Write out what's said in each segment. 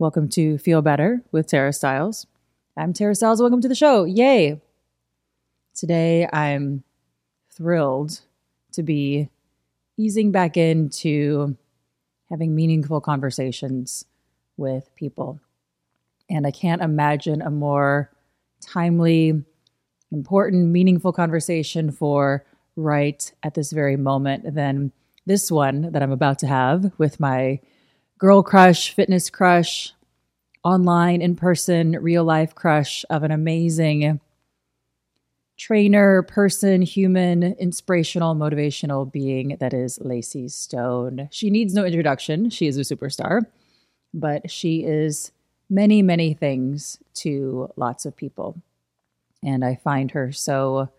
Welcome to Feel Better with Tara Stiles. I'm Tara Stiles. Welcome to the show. Yay. Today I'm thrilled to be easing back into having meaningful conversations with people. And I can't imagine a more timely, important, meaningful conversation for right at this very moment than this one that I'm about to have with my girl crush, fitness crush, online, in person, real life crush of an amazing trainer, person, human, inspirational, motivational being that is Lacey Stone. She needs no introduction. She is a superstar, but she is many, many things to lots of people. And I find her so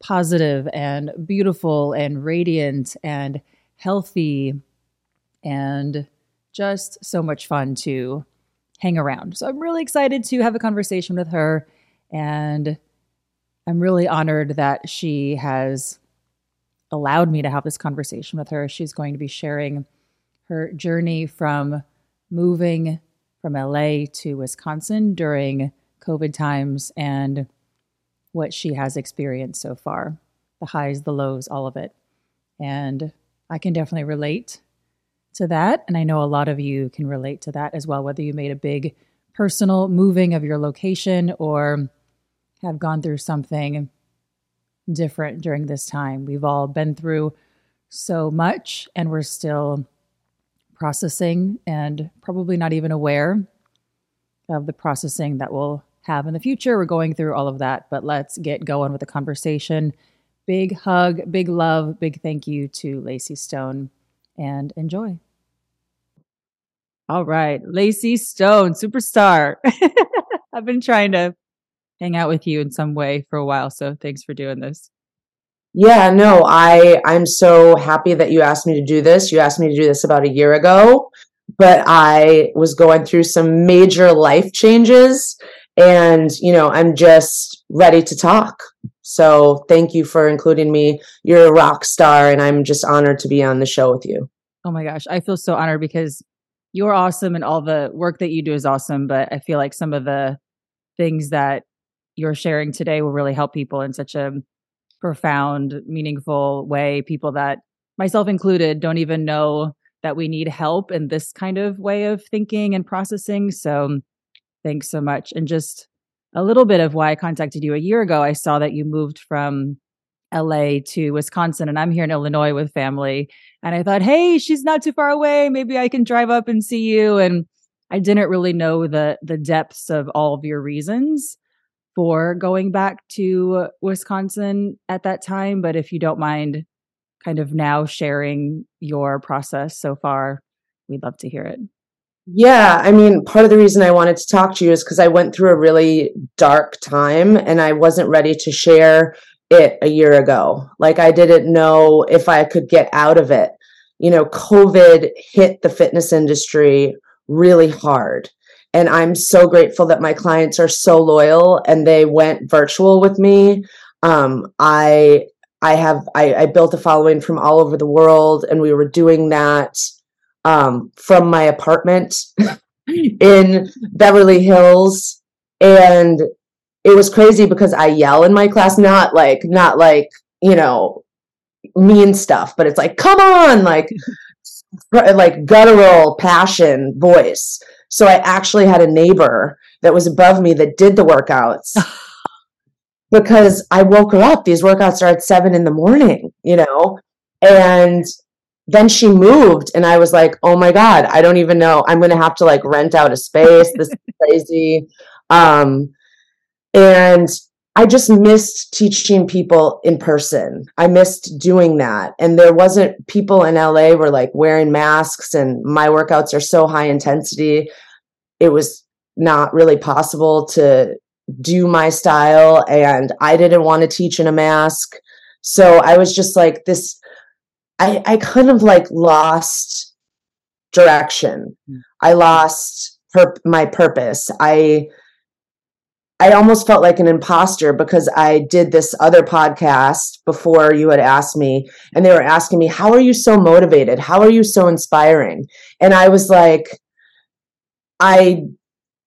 positive and beautiful and radiant and healthy and just so much fun to hang around. So I'm really excited to have a conversation with her. And I'm really honored that she has allowed me to have this conversation with her. She's going to be sharing her journey from moving from LA to Wisconsin during COVID times and what she has experienced so far the highs, the lows, all of it. And I can definitely relate to that. And I know a lot of you can relate to that as well, whether you made a big personal moving of your location or have gone through something different during this time. We've all been through so much and we're still processing and probably not even aware of the processing that we'll have in the future. We're going through all of that, but let's get going with the conversation. Big hug, big love, big thank you to Lacey Stone and enjoy. All right, Lacey Stone, superstar. I've been trying to hang out with you in some way for a while, so thanks for doing this. Yeah, no, I I'm so happy that you asked me to do this. You asked me to do this about a year ago, but I was going through some major life changes and, you know, I'm just ready to talk. So, thank you for including me. You're a rock star and I'm just honored to be on the show with you. Oh my gosh, I feel so honored because you're awesome and all the work that you do is awesome, but I feel like some of the things that you're sharing today will really help people in such a profound, meaningful way. People that, myself included, don't even know that we need help in this kind of way of thinking and processing. So, thanks so much. And just a little bit of why I contacted you a year ago, I saw that you moved from LA to Wisconsin, and I'm here in Illinois with family. And I thought, hey, she's not too far away. Maybe I can drive up and see you. And I didn't really know the the depths of all of your reasons for going back to Wisconsin at that time. But if you don't mind, kind of now sharing your process so far, we'd love to hear it. Yeah, I mean, part of the reason I wanted to talk to you is because I went through a really dark time and I wasn't ready to share it a year ago. Like I didn't know if I could get out of it. You know, COVID hit the fitness industry really hard. And I'm so grateful that my clients are so loyal and they went virtual with me. Um, I I have I, I built a following from all over the world, and we were doing that um, from my apartment in Beverly Hills. And it was crazy because I yell in my class, not like, not like, you know, mean stuff, but it's like, come on, like, like guttural passion voice. So I actually had a neighbor that was above me that did the workouts because I woke her up. These workouts are at seven in the morning, you know, and then she moved and I was like, oh my God, I don't even know. I'm going to have to like rent out a space. This is crazy. Um, and I just missed teaching people in person. I missed doing that. And there wasn't people in LA were like wearing masks and my workouts are so high intensity. It was not really possible to do my style and I didn't want to teach in a mask. So I was just like this I I kind of like lost direction. Mm. I lost per- my purpose. I I almost felt like an imposter because I did this other podcast before you had asked me, and they were asking me, How are you so motivated? How are you so inspiring? And I was like, I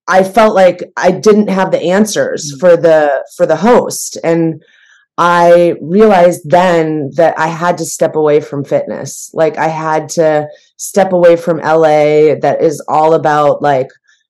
I felt like I didn't have the answers mm. for the for the host. And I realized then that I had to step away from fitness. Like I had to step away from LA that is all about like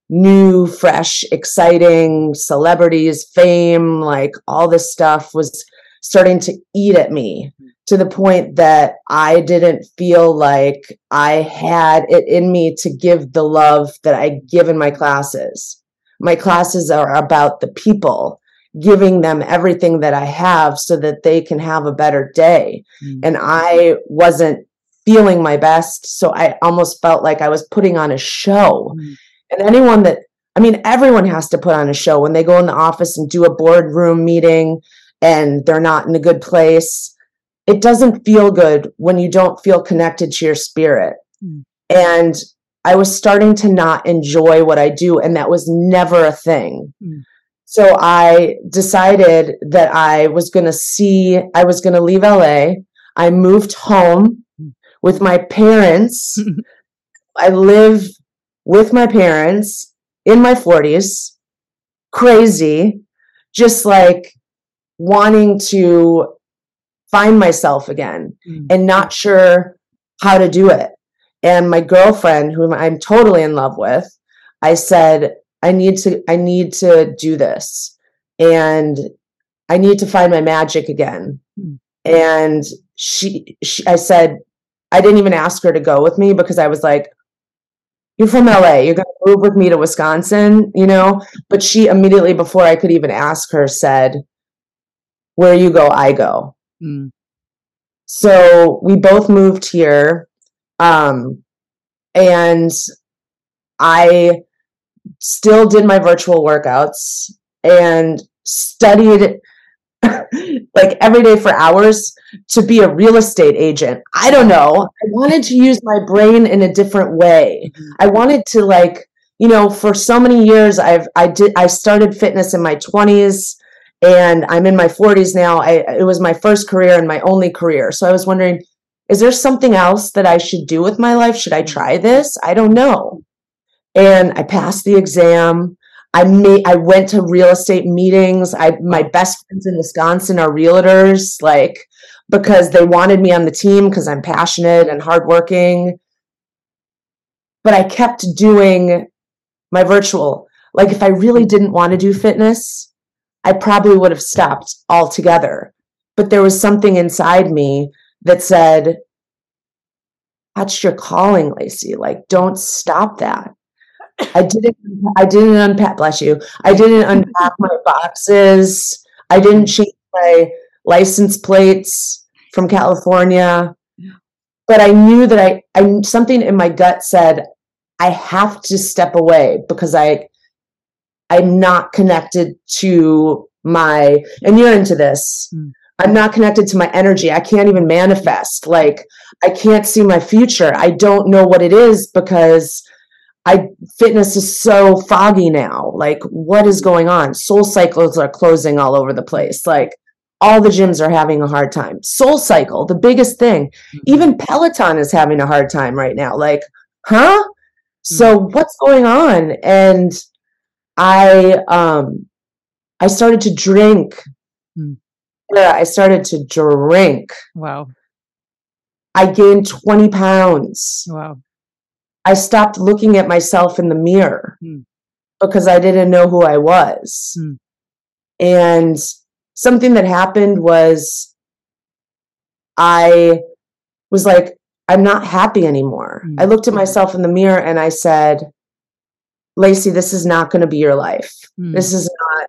new, fresh, exciting celebrities, fame, like all this stuff was starting to eat at me to the point that I didn't feel like I had it in me to give the love that I give in my classes. My classes are about the people, giving them everything that I have so that they can have a better day. Mm. And I wasn't feeling my best. So I almost felt like I was putting on a show. Mm. And anyone that, I mean, everyone has to put on a show when they go in the office and do a boardroom meeting and they're not in a good place. It doesn't feel good when you don't feel connected to your spirit. Mm. And I was starting to not enjoy what I do, and that was never a thing. So I decided that I was going to see, I was going to leave LA. I moved home with my parents. I live with my parents in my 40s, crazy, just like wanting to find myself again mm. and not sure how to do it. And my girlfriend, whom I'm totally in love with, I said, I need to, I need to do this. And I need to find my magic again. Mm. And she, she, I said, I didn't even ask her to go with me because I was like, you're from LA. You're going to move with me to Wisconsin, you know? But she immediately, before I could even ask her, said, Where you go, I go. Mm. So we both moved here. Um, and I still did my virtual workouts and studied like every day for hours to be a real estate agent. I don't know. I wanted to use my brain in a different way. Mm-hmm. I wanted to like, you know, for so many years I've I did I started fitness in my 20s and I'm in my 40s now. I it was my first career and my only career. So I was wondering is there something else that I should do with my life? Should I try this? I don't know. And I passed the exam. I made I went to real estate meetings. I my best friends in Wisconsin are realtors, like because they wanted me on the team because I'm passionate and hardworking. But I kept doing my virtual. Like if I really didn't want to do fitness, I probably would have stopped altogether. But there was something inside me that said, that's your calling, Lacey. Like, don't stop that. I didn't I didn't unpack bless you. I didn't unpack my boxes. I didn't change my license plates from California. But I knew that I I something in my gut said I have to step away because I I'm not connected to my and you're into this. Mm. I'm not connected to my energy. I can't even manifest. Like I can't see my future. I don't know what it is because I fitness is so foggy now. Like, what is going on? SoulCycles are closing all over the place. Like, all the gyms are having a hard time. SoulCycle, the biggest thing. Mm-hmm. Even Peloton is having a hard time right now. Like, huh? Mm-hmm. So what's going on? And I um I started to drink. Mm. Yeah, I started to drink. Wow. I gained 20 pounds. Wow. I stopped looking at myself in the mirror mm. because I didn't know who I was. Mm. And something that happened was I was like, I'm not happy anymore. Mm. I looked at myself in the mirror and I said, Lacey, this is not going to be your life. Hmm. This is not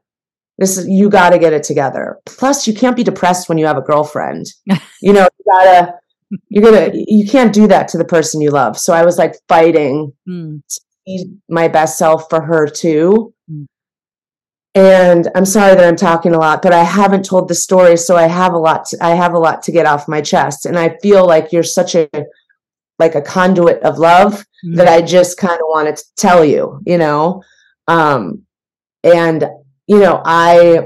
this is you got to get it together. Plus, you can't be depressed when you have a girlfriend. you know, you gotta you're gonna you can't do that to the person you love. So I was like fighting Mm. to be my best self for her too. Mm. And I'm sorry that I'm talking a lot, but I haven't told the story, so I have a lot. To, I have a lot to get off my chest, and I feel like you're such a like a conduit of love Mm. that I just kind of wanted to tell you, you know. Um, and you know, I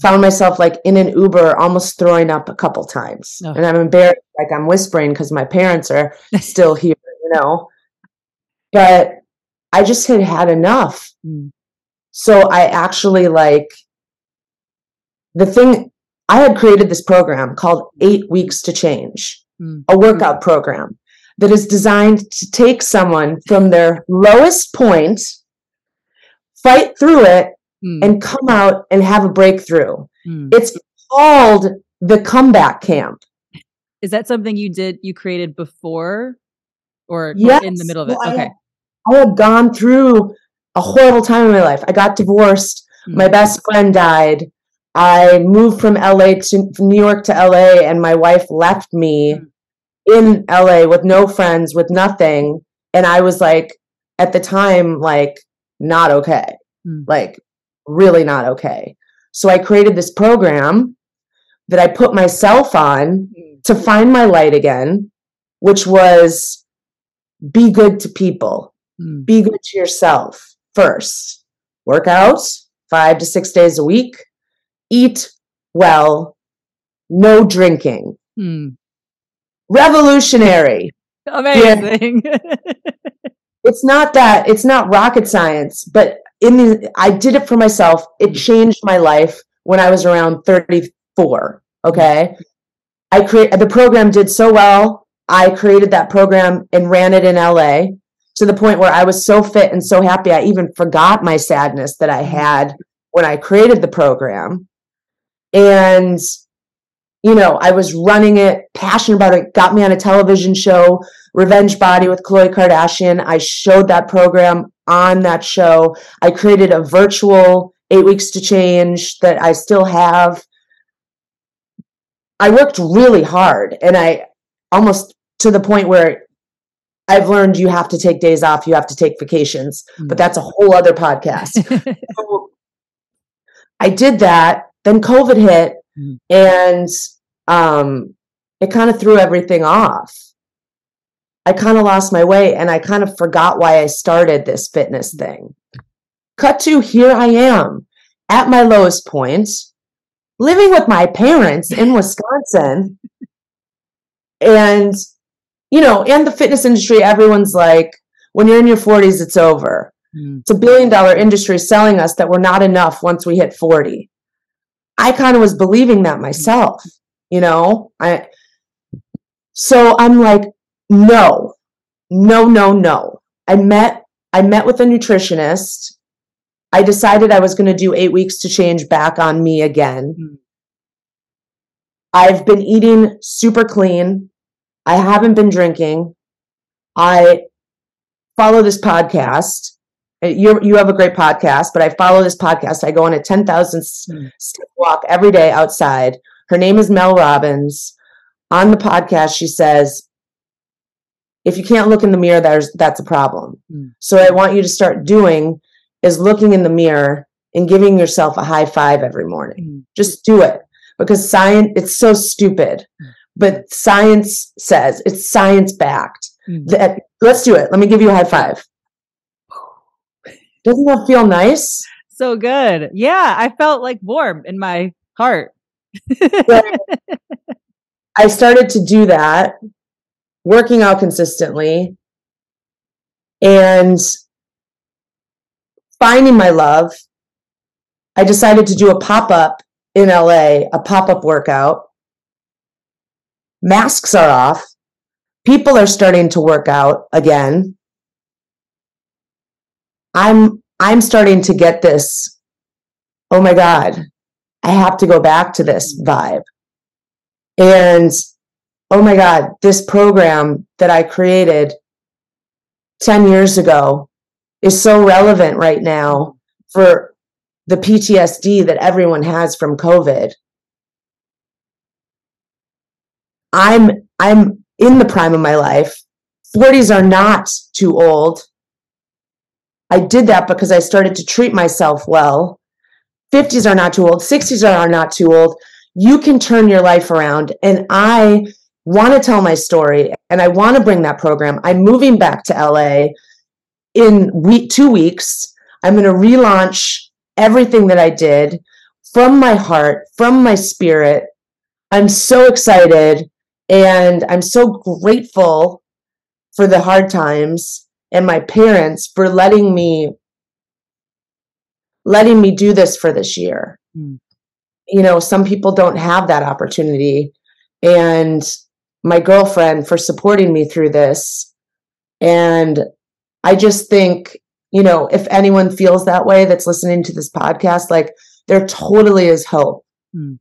found myself like in an Uber, almost throwing up a couple times, Oh. and I'm embarrassed, like I'm whispering because my parents are still here, you know. But I just had had enough. Mm. So I actually like the thing I had created this program called Eight Weeks to Change, Mm. a workout program that is designed to take someone from their lowest point, fight through it, Mm. and come out and have a breakthrough. Mm. It's called the Comeback Camp. Is that something you did you created before or Yes. in the middle of it? Well, I okay. had- I had gone through a horrible time in my life. I got divorced. Mm. My best friend died. I moved from LA to from New York to LA, and my wife left me Mm. in LA with no friends, with nothing. And I was like, at the time, like, not okay. Mm. Like, really not okay. So I created this program that I put myself on to find my light again, which was be good to people Mm. be good to yourself first. Work out five to six days a week. Eat well. No drinking. Mm. Revolutionary. Amazing. It's not that, it's not rocket science, but in the, I did it for myself. It mm-hmm. changed my life when I was around 34. Okay. I create the program did so well. I created that program and ran it in LA to the point where I was so fit and so happy. I even forgot my sadness that I mm-hmm. had when I created the program. And, you know, I was running it, passionate about it, got me on a television show, Revenge Body with Khloe Kardashian. I showed that program on that show. I created a virtual eight weeks to change that I still have. I worked really hard and I almost to the point where I've learned you have to take days off, you have to take vacations, but that's a whole other podcast. So I did that. Then COVID hit, Mhm. and um, it kind of threw everything off. I kind of lost my way, and I kind of forgot why I started this fitness thing. Cut to here I am at my lowest point, living with my parents in Wisconsin, and you know, and the fitness industry. Everyone's like, when you're in your 40s, it's over Mm. it's a billion dollar industry selling us that we're not enough once we hit 40 i kind of was believing that myself you know i so i'm like no no no no i met i met with a nutritionist i decided i was going to do eight weeks to change back on me again Mm. i've been eating super clean i haven't been drinking i follow this podcast you you have a great podcast, but I follow this podcast. I go on a 10,000 Mm. step walk every day outside. Her name is Mel Robbins. On the podcast, she says, if you can't look in the mirror, there's that's a problem. Mm. So I want you to start doing is looking in the mirror and giving yourself a high five every morning. Mm. Just do it because science it's so stupid. But science says it's science backed. Mm. That let's do it. Let me give you a high five. Doesn't that feel nice? So good. Yeah, I felt like warm in my heart. I started to do that, working out consistently and finding my love. I decided to do a pop up in LA, a pop up workout. Masks are off. People are starting to work out again. I'm I'm starting to get this oh my god, I have to go back to this vibe. And oh my God, this program that I created 10 years ago is so relevant right now for the PTSD that everyone has from COVID. I'm I'm in the prime of my life. 40s are not too old. I did that because I started to treat myself well. 50s are not too old. 60s are not too old. You can turn your life around. And I want to tell my story and I want to bring that program. I'm moving back to LA in week two weeks. I'm going to relaunch everything that I did from my heart, from my spirit. I'm so excited and I'm so grateful for the hard times and my parents for letting me letting me do this for this year. Mm. You know, some people don't have that opportunity and my girlfriend for supporting me through this. And I just think, you know, if anyone feels that way that's listening to this podcast, like there totally is hope. Mm.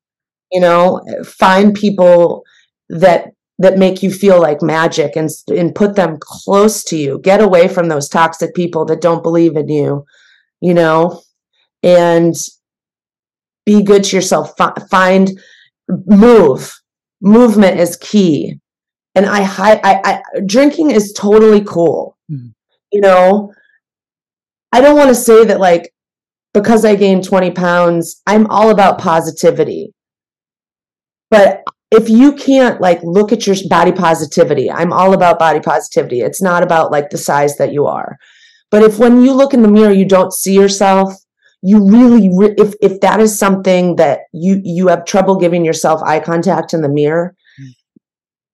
You know, find people that that make you feel like magic and and put them close to you get away from those toxic people that don't believe in you you know and be good to yourself find move movement is key and i i, I drinking is totally cool mm-hmm. you know i don't want to say that like because i gained 20 pounds i'm all about positivity but if you can't like look at your body positivity, I'm all about body positivity. It's not about like the size that you are. But if when you look in the mirror you don't see yourself, you really if if that is something that you you have trouble giving yourself eye contact in the mirror, mm.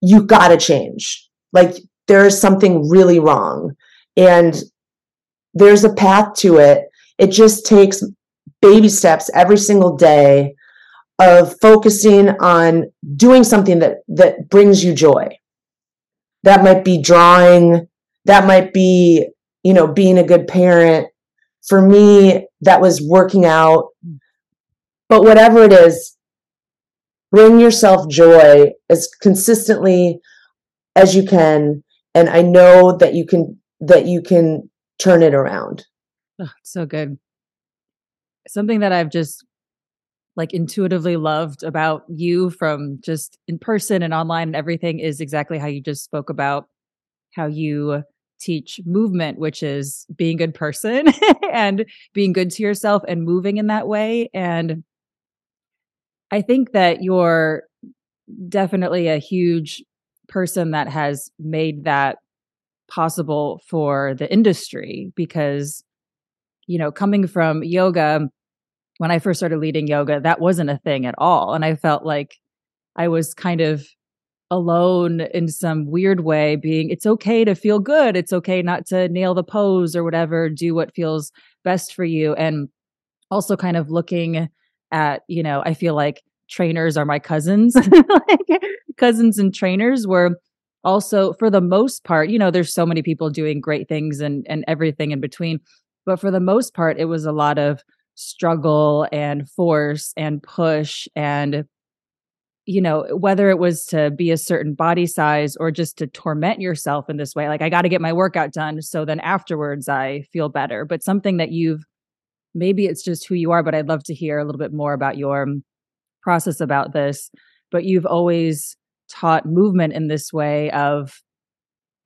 you got to change. Like there is something really wrong and there's a path to it. It just takes baby steps every single day of focusing on doing something that that brings you joy that might be drawing that might be you know being a good parent for me that was working out. But whatever it is bring yourself joy as consistently as you can. And i know that you can that you can turn it around. Oh, so good. Something that i've just like intuitively loved about you from just in person and online and everything is exactly how you just spoke about how you teach movement which is being a good person and being good to yourself and moving in that way and i think that you're definitely a huge person that has made that possible for the industry because you know coming from yoga when I first started leading yoga, that wasn't a thing at all. And I felt like I was kind of alone in some weird way, being it's okay to feel good. It's okay not to nail the pose or whatever, do what feels best for you. And also kind of looking at, you know, I feel like trainers are my cousins, like cousins and trainers were also for the most part, you know, there's so many people doing great things and and everything in between. But for the most part, it was a lot of struggle and force and push and you know whether it was to be a certain body size or just to torment yourself in this way like i got to get my workout done so then afterwards i feel better but something that you've maybe it's just who you are but i'd love to hear a little bit more about your um, process about this but you've always taught movement in this way of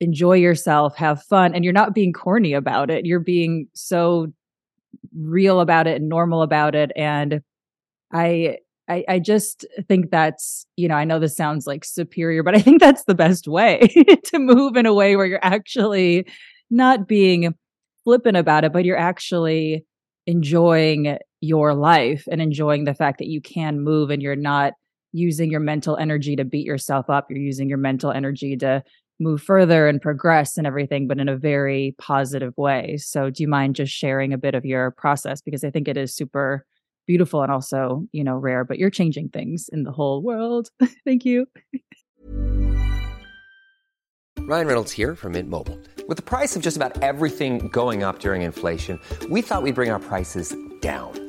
enjoy yourself have fun and you're not being corny about it you're being so real about it and normal about it. And I, I, I just think that's, you know, I know this sounds like superior, but I think that's the best way to move in a way where you're actually not being flippant about it, but you're actually enjoying your life and enjoying the fact that you can move and you're not using your mental energy to beat yourself up. You're using your mental energy to move further and progress and everything, but in a very positive way. So, do you mind just sharing a bit of your process? Because I think it is super beautiful and also, you know, rare, but you're changing things in the whole world. Thank you. Ryan Reynolds here from Mint Mobile. With the price of just about everything going up during inflation, we thought we'd bring our prices down.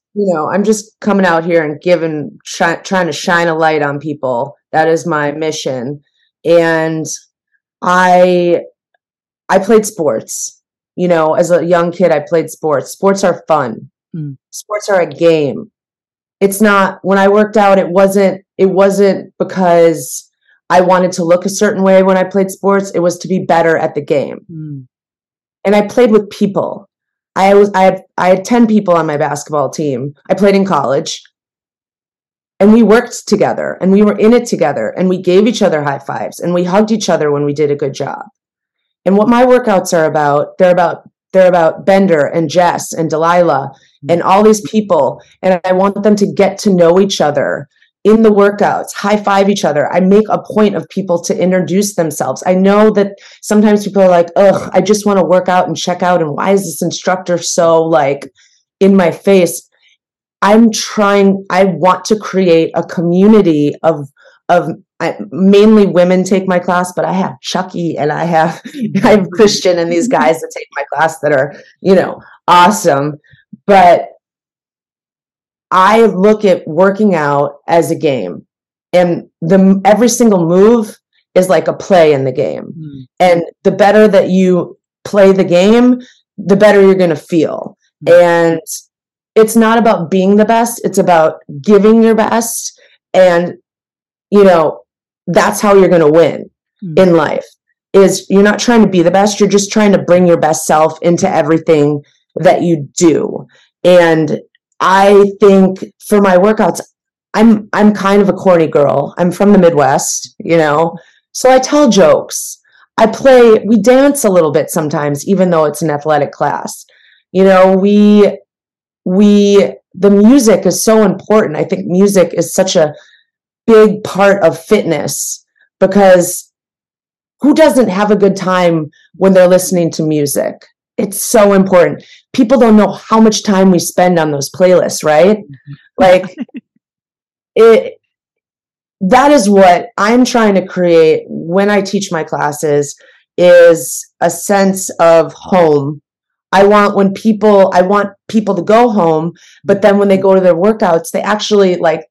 you know, I'm just coming out here and giving, shi- trying to shine a light on people. That is my mission. And I, I played sports. You know, as a young kid, I played sports. Sports are fun. Mm. Sports are a game. It's not when I worked out. It wasn't. It wasn't because I wanted to look a certain way when I played sports. It was to be better at the game Mm. and I played with people. I was I had I had 10 people on my basketball team. I played in college. And we worked together and we were in it together and we gave each other high fives and we hugged each other when we did a good job. And what my workouts are about, they're about they're about Bender and Jess and Delilah mm-hmm. and all these people and I want them to get to know each other in the workouts, high five each other. I make a point of people to introduce themselves. I know that sometimes people are like, ugh, I just want to work out and check out. And why is this instructor so like in my face? I'm trying, I want to create a community of, of I, mainly women take my class, but I have Chucky and I have, I have Christian and these guys that take my class that are, you know, awesome. But I look at working out as a game, and the every single move is like a play in the game. Mm. And the better that you play the game, the better you're going to feel. And it's not about being the best; it's about giving your best, and you know that's how you're going to win Mm. in life. Is you're not trying to be the best; you're just trying to bring your best self into everything that you do. And I think for my workouts, I'm I'm kind of a corny girl. I'm from the Midwest, you know. So I tell jokes. I play, we dance a little bit sometimes, even though it's an athletic class. You know, we we the music is so important. I think music is such a big part of fitness because who doesn't have a good time when they're listening to music? It's so important. People don't know how much time we spend on those playlists, right? Like it that is what I'm trying to create when I teach my classes is a sense of home. I want when people I want people to go home, but then when they go to their workouts, they actually like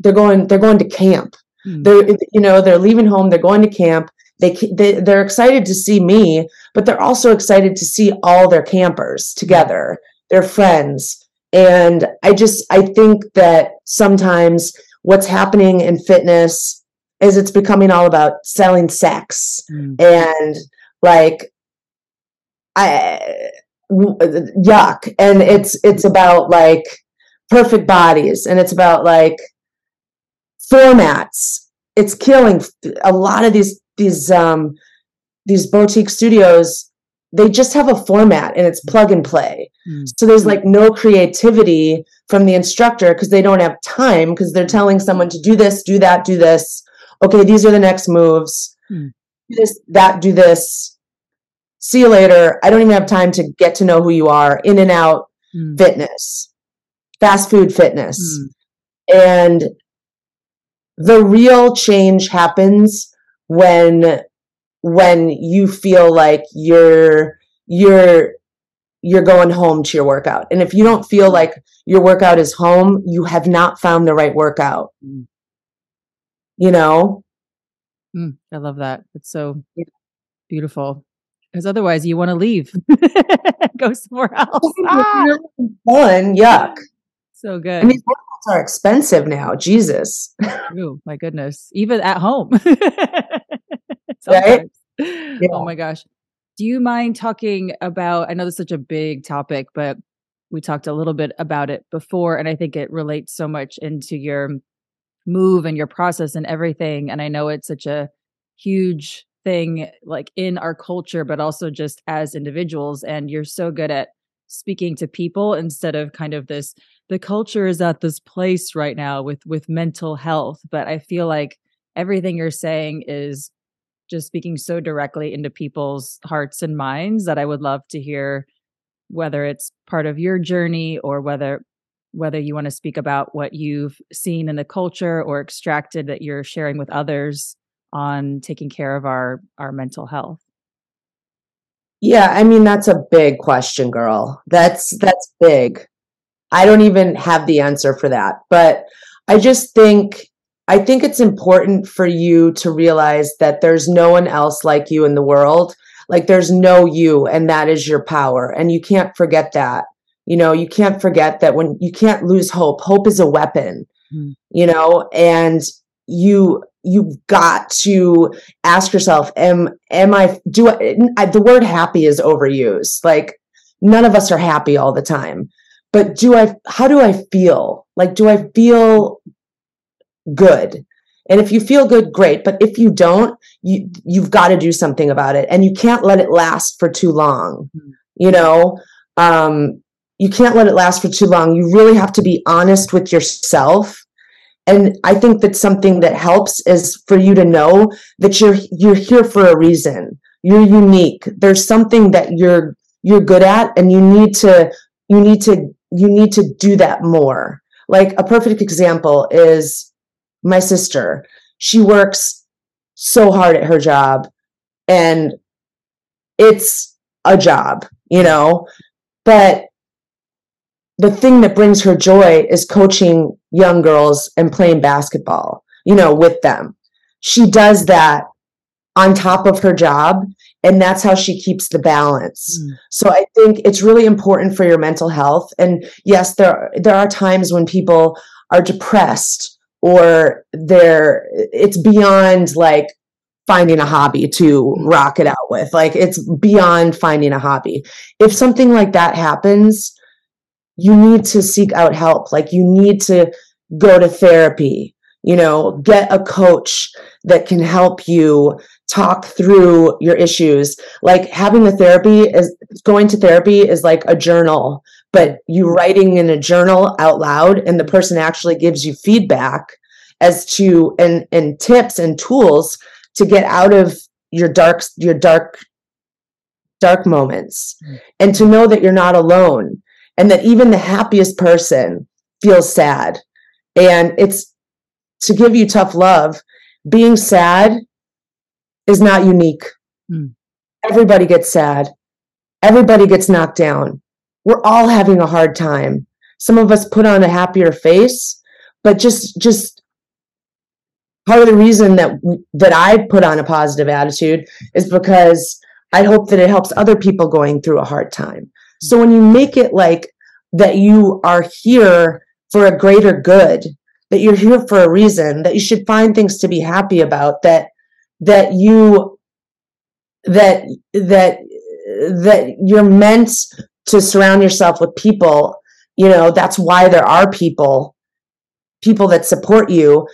they're going they're going to camp. Mm. They're you know, they're leaving home, they're going to camp. They, they they're excited to see me, but they're also excited to see all their campers together, their friends. And I just I think that sometimes what's happening in fitness is it's becoming all about selling sex Mm. and like i yuck and it's it's about like perfect bodies and it's about like formats it's killing a lot of these these um these boutique studios they just have a format and it's plug and play. Mm. so there's like no creativity from the instructor because they don't have time because they're telling someone to do this do that do this. Okay these are the next moves. Hmm. do this that do this. See you later. I don't even have time to get to know who you are. In and out Mm. fitness. Fast food fitness. Mm. and the real change happens when when you feel like you're you're you're going home to your workout and if you don't feel like your workout is home you have not found the right workout Mm. you know Mm. I love that. It's so Yeah. beautiful. Because otherwise, you want to leave, go somewhere else. Ah! fun yuck So good. these workouts are expensive now jesus Ooh, my goodness. Even at home. Right? Yeah. Oh my gosh. Do you mind talking about? I know this is such a big topic, but we talked a little bit about it before, and I think it relates so much into your move and your process and everything. And I know it's such a huge thing, like in our culture, but also just as individuals. And you're so good at speaking to people instead of kind of this the culture is at this place right now with with mental health but i feel like everything you're saying is just speaking so directly into people's hearts and minds that i would love to hear whether it's part of your journey or whether whether you want to speak about what you've seen in the culture or extracted that you're sharing with others on taking care of our our mental health. Yeah i mean that's a big question girl. That's that's big. I don't even have the answer for that but i just think i think it's important for you to realize that there's no one else like you in the world. Like there's no you and that is your power. And you can't forget that. You know you can't forget that when you can't lose hope. Hope is a weapon mm. you know? And you you've got to ask yourself am am i do I, I, the word happy is overused. Like none of us are happy all the time. But do i how do i feel? Like do i feel good and if you feel good great but if you don't you you've got to do something about it and you can't let it last for too long mm. you know um you can't let it last for too long. You really have to be honest with yourself. And I think that something that helps is for you to know that you're you're here for a reason. You're unique. There's something that you're you're good at and you need to you need to you need to do that more. Like a perfect example is my sister. She works so hard at her job and it's a job, you know, but the thing that brings her joy is coaching young girls and playing basketball, you know, with them. She does that on top of her job and that's how she keeps the balance. Mm. So I think it's really important for your mental health and yes there there are times when people are depressed or they're it's beyond like finding a hobby to mm-hmm. rock it out with. Like it's beyond finding a hobby. If something like that happens, you need to seek out help. Like you need to go to therapy, you know, get a coach that can help you talk through your issues. Like having the therapy is going to therapy is like a journal, but you writing in a journal out loud and the person actually gives you feedback as to and and tips and tools to get out of your dark your dark dark moments mm. and to know that you're not alone and that even the happiest person feels sad. And it's to give you tough love, being sad is not unique. Mm. Everybody gets sad. Everybody gets knocked down. We're all having a hard time. Some of us put on a happier face, but just just part of the reason that that I put on a positive attitude is because I hope that it helps other people going through a hard time. So when you make it like that you are here for a greater good, that you're here for a reason, that you should find things to be happy about, that that you that that that you're meant to surround yourself with people, you know, that's why there are people people that support you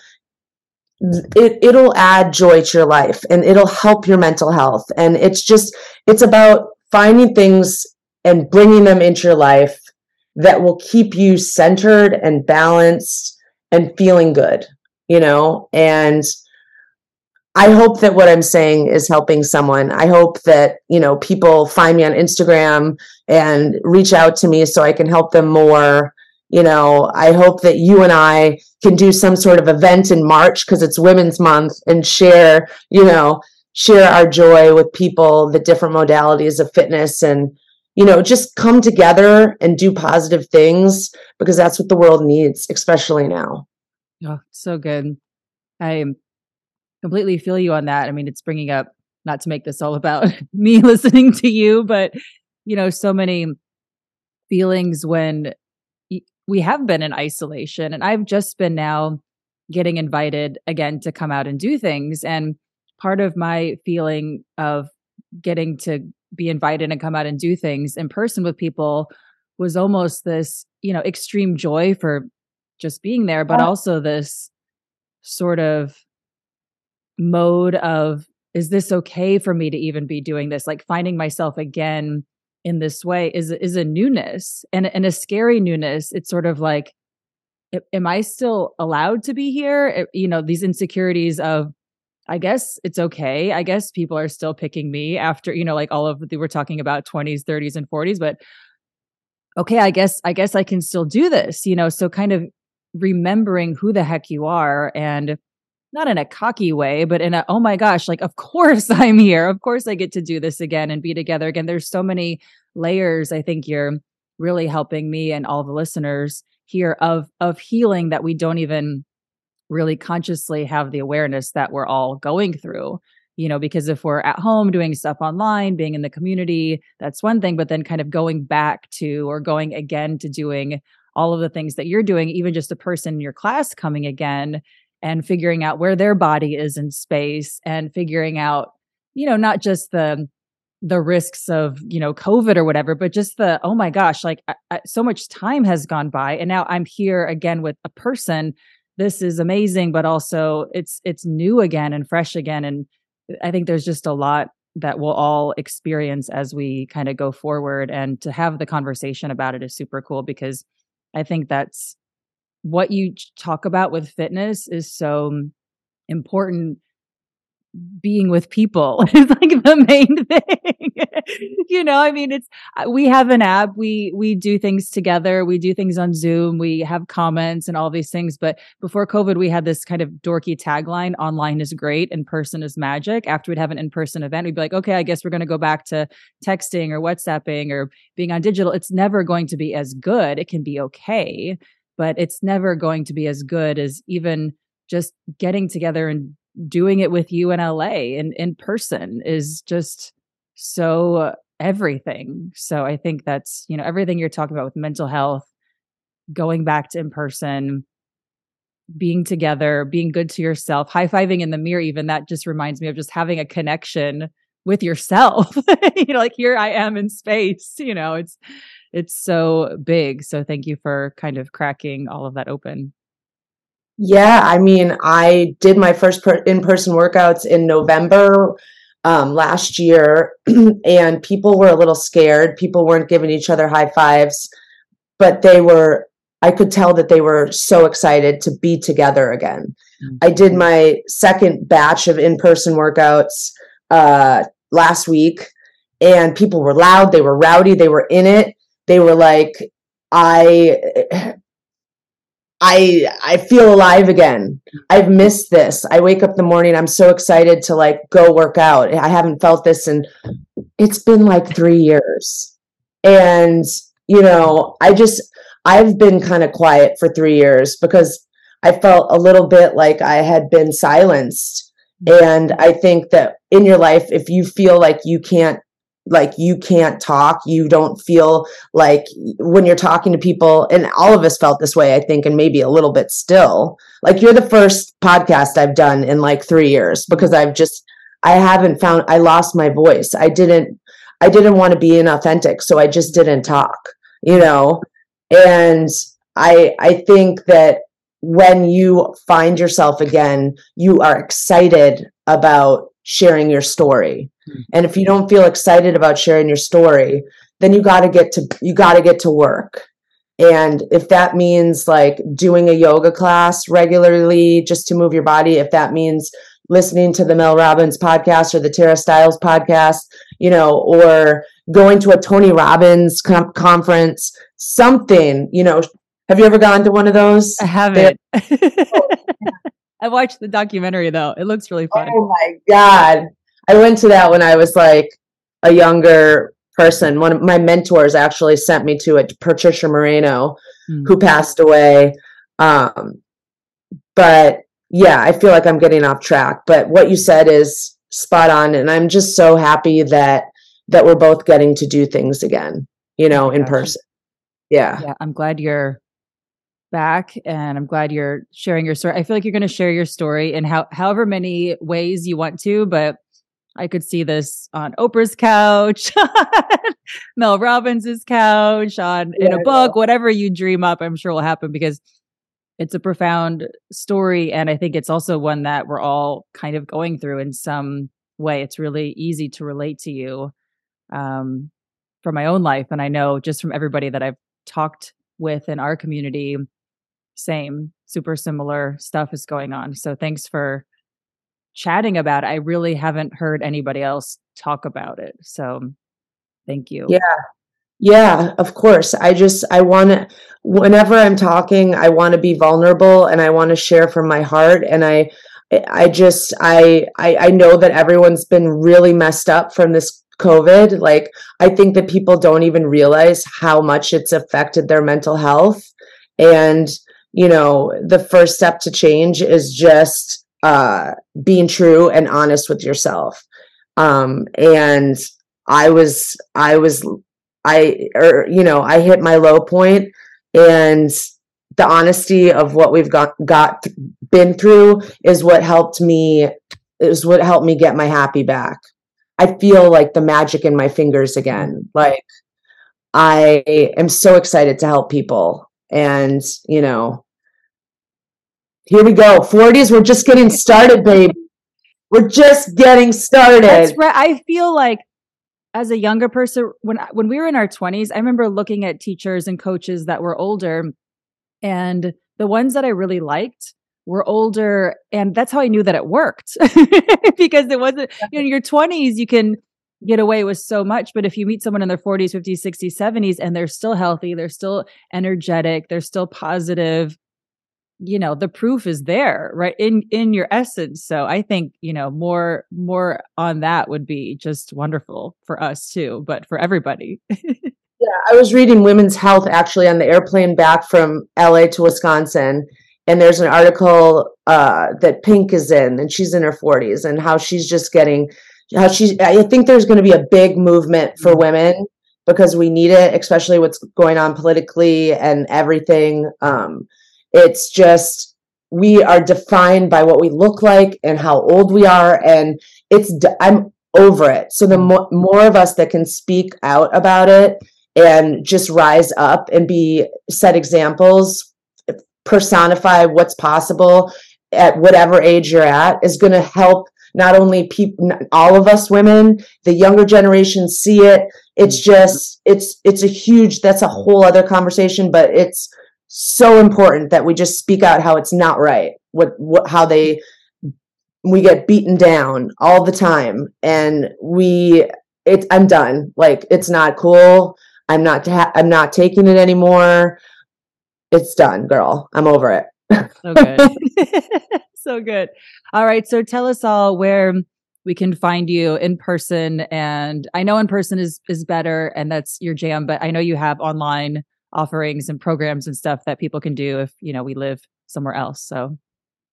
it it'll add joy to your life and it'll help your mental health and it's just it's about finding things and bringing them into your life that will keep you centered and balanced and feeling good, you know? And I hope that what I'm saying is helping someone. I hope that, you know, people find me on Instagram and reach out to me so I can help them more. You know, I hope that you and I can do some sort of event in March because it's Women's Month and share, you know, share our joy with people, the different modalities of fitness and you know, just come together and do positive things because that's what the world needs, especially now. Oh, so good. I completely feel you on that. I mean, it's bringing up, not to make this all about me listening to you, but, you know, so many feelings when we have been in isolation. And I've just been now getting invited again to come out and do things. And part of my feeling of getting to be invited and come out and do things in person with people was almost this, you know, extreme joy for just being there, but also this sort of mode of, is this okay for me to even be doing this? Like finding myself again in this way is is a newness and and a scary newness. It's sort of like am I still allowed to be here? You know, these insecurities of I guess it's okay. I guess people are still picking me after, you know, like all of the, we're talking about 20s, 30s and 40s, but okay, I guess I guess I can still do this, you know, so kind of remembering who the heck you are and not in a cocky way, but in a, oh my gosh, like, of course I'm here. Of course I get to do this again and be together again. There's so many layers. I think you're really helping me and all the listeners here of, of healing that we don't even really consciously have the awareness that we're all going through. You know, because if we're at home doing stuff online, being in the community, that's one thing. But then kind of going back to or going again to doing all of the things that you're doing, even just a person in your class coming again and figuring out where their body is in space and figuring out, you know, not just the the risks of you know covid or whatever but just the oh my gosh like I, I, so much time has gone by and now i'm here again with a person. This is amazing but also it's it's new again and fresh again. And i think there's just a lot that we'll all experience as we kind of go forward and to have the conversation about it is super cool because i think that's what you talk about with fitness is so important. Being with people is like the main thing. You know i mean it's uh, we have an app we we do things together we do things on zoom we have comments and all these things but before covid we had this kind of dorky tagline online is great in person is magic. After we'd have an in-person event we'd be like okay i guess we're going to go back to texting or whatsapping or being on digital. It's never going to be as good it can be okay but it's never going to be as good as even just getting together and doing it with you in LA and in person is just so everything. So I think that's, you know, everything you're talking about with mental health, going back to in person, being together, being good to yourself, high fiving in the mirror, even that just reminds me of just having a connection with yourself. you know, like here I am in space, you know, it's it's so big. So thank you for kind of cracking all of that open. Yeah, I mean, I did my first per- in-person workouts in November um, last year, and people were a little scared. People weren't giving each other high fives, but they were. I could tell that they were so excited to be together again. Mm-hmm. I did my second batch of in-person workouts uh, last week, and people were loud. They were rowdy. They were in it. They were like, I I I feel alive again. I've missed this. I wake up the morning, I'm so excited to like go work out. I haven't felt this and it's been like 3 years. And you know, I just I've been kind of quiet for 3 years because I felt a little bit like I had been silenced. And I think that in your life if you feel like you can't like you can't talk. You don't feel like when you're talking to people and all of us felt this way i think and maybe a little bit still. Like you're the first podcast i've done in like 3 years because i've just i haven't found i lost my voice. I didn't i didn't want to be inauthentic so i just didn't talk you know? And i i think that when you find yourself again you are excited about sharing your story. Mm-hmm. And if you don't feel excited about sharing your story, then you got to get to you got to get to work. And if that means like doing a yoga class regularly just to move your body, if that means listening to the Mel Robbins podcast or the Tara Stiles podcast, you know, or going to a Tony Robbins com- conference, something, you know, have you ever gone to one of those? I haven't. I watched the documentary though. It looks really fun. Oh my god. I went to that when I was like a younger person. One of my mentors actually sent me to it, Patricia Moreno, mm. who passed away. Um, but yeah, I feel like I'm getting off track. But what you said is spot on, and I'm just so happy that that we're both getting to do things again, you know, in person. Yeah. Yeah, I'm glad you're back and I'm glad you're sharing your story. I feel like you're going to share your story in how however many ways you want to, but I could see this on Oprah's couch, Mel Robbins's couch, on yeah, in a book, whatever you dream up, I'm sure will happen because it's a profound story and I think it's also one that we're all kind of going through in some way. It's really easy to relate to you. Um from my own life. And I know just from everybody that I've talked with in our community, same, super similar stuff is going on. So thanks for chatting about. I really haven't heard anybody else talk about it. So thank you. Yeah. Yeah, of course. I just I want to whenever I'm talking, I want to be vulnerable and I want to share from my heart and I I just I, I I know that everyone's been really messed up from this COVID. Like I think that people don't even realize how much it's affected their mental health and you know, the first step to change is just uh being true and honest with yourself. Um and I was I was I or er, you know, I hit my low point and the honesty of what we've got got been through is what helped me is what helped me get my happy back. I feel like the magic in my fingers again. Like I am so excited to help people and, you know, here we go. 40s, we're just getting started, babe. We're just getting started. That's right. I feel like as a younger person when when we were in our 20s i remember looking at teachers and coaches that were older and the ones that i really liked were older and that's how i knew that it worked because it wasn't you know in your 20s you can get away with so much but if you meet someone in their 40s 50s 60s 70s and they're still healthy they're still energetic they're still positive you know the proof is there right in in your essence so i think you know more more on that would be just wonderful for us too but for everybody yeah i was reading women's health actually on the airplane back from la to wisconsin and there's an article uh, that pink is in and she's in her 40s and how she's just getting how she's i think there's going to be a big movement for mm-hmm. women because we need it especially what's going on politically and everything um, it's just we are defined by what we look like and how old we are and it's i'm over it so the more, more of us that can speak out about it and just rise up and be set examples personify what's possible at whatever age you're at is going to help not only people all of us women the younger generation see it it's mm-hmm. just it's it's a huge that's a whole other conversation but it's so important that we just speak out how it's not right what, what how they we get beaten down all the time. And we it i'm done. Like it's not cool. I'm not ha- i'm not taking it anymore. It's done girl. I'm over it. So good. So good. All right. So tell us all where we can find you in person. And i know in person is is better and that's your jam but i know you have online offerings and programs and stuff that people can do if you know we live somewhere else so.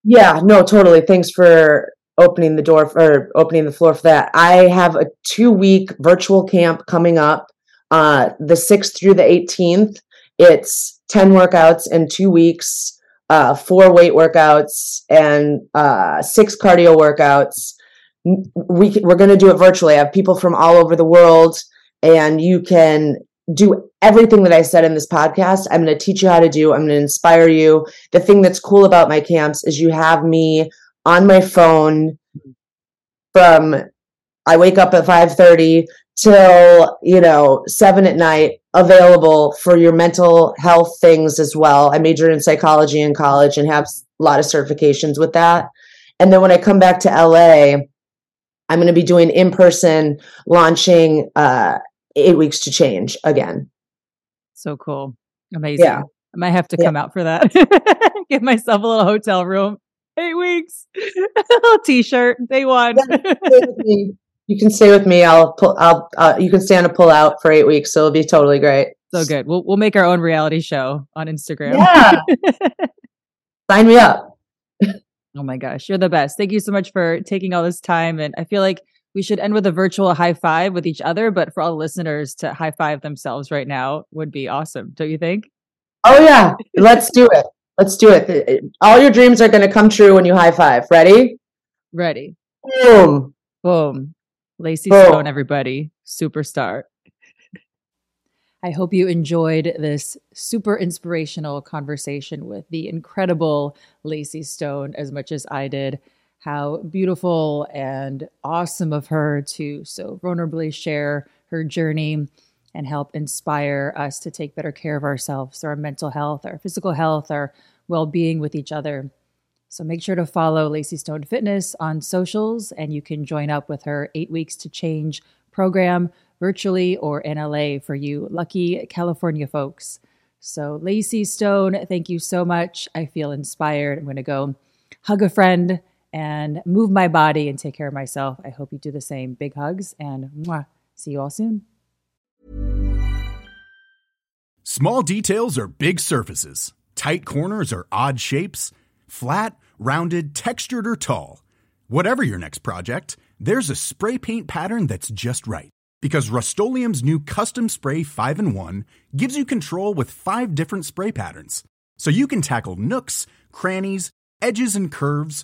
Yeah no totally thanks for opening the door for opening the floor for that. I have a two week virtual camp coming up uh the 6th through the 18th it's 10 workouts in two weeks uh four weight workouts and uh six cardio workouts. We we're going to do it virtually. I have people from all over the world and you can do everything that I said in this podcast. I'm going to teach you how to do. I'm going to inspire you. The thing that's cool about my camps is you have me on my phone from I wake up at 5:30 till, you know, 7 at night available for your mental health things as well. I majored in psychology in college and have a lot of certifications with that. And then when I come back to LA, I'm going to be doing in person launching uh, eight weeks to change again. So cool. Amazing. Yeah. I might have to come yeah. out for that. Give myself a little hotel room. Eight weeks. a little t-shirt. Day one. you can stay with me. I'll pull I'll uh, you can stay on a pull out for eight weeks. So it'll be totally great. So good. We'll we'll make our own reality show on Instagram. Yeah. Sign me up. oh my gosh. You're the best. Thank you so much for taking all this time. And I feel like we should end with a virtual high five with each other, but for all listeners to high five themselves right now would be awesome, don't you think? Oh, yeah. Let's do it. Let's do it. All your dreams are going to come true when you high five. Ready? Ready. Boom. Boom. Lacey Boom. Stone, everybody. Superstar. I hope you enjoyed this super inspirational conversation with the incredible Lacey Stone as much as I did how beautiful and awesome of her to so vulnerably share her journey and help inspire us to take better care of ourselves, our mental health, our physical health, our well being with each other. So make sure to follow Lacey Stone Fitness on socials, and you can join up with her eight weeks to change program virtually or in LA for you lucky California folks. So, Lacey Stone, thank you so much. I feel inspired. I'm going to go hug a friend and move my body and take care of myself. I hope you do the same. Big hugs and mwah, see you all soon. Small details are big surfaces, tight corners are odd shapes, flat, rounded, textured, or tall. Whatever your next project, there's a spray paint pattern that's just right. Because Rust-Oleum Custom Spray 5 and 1 gives you control with five different spray patterns. So you can tackle nooks, crannies, edges, and curves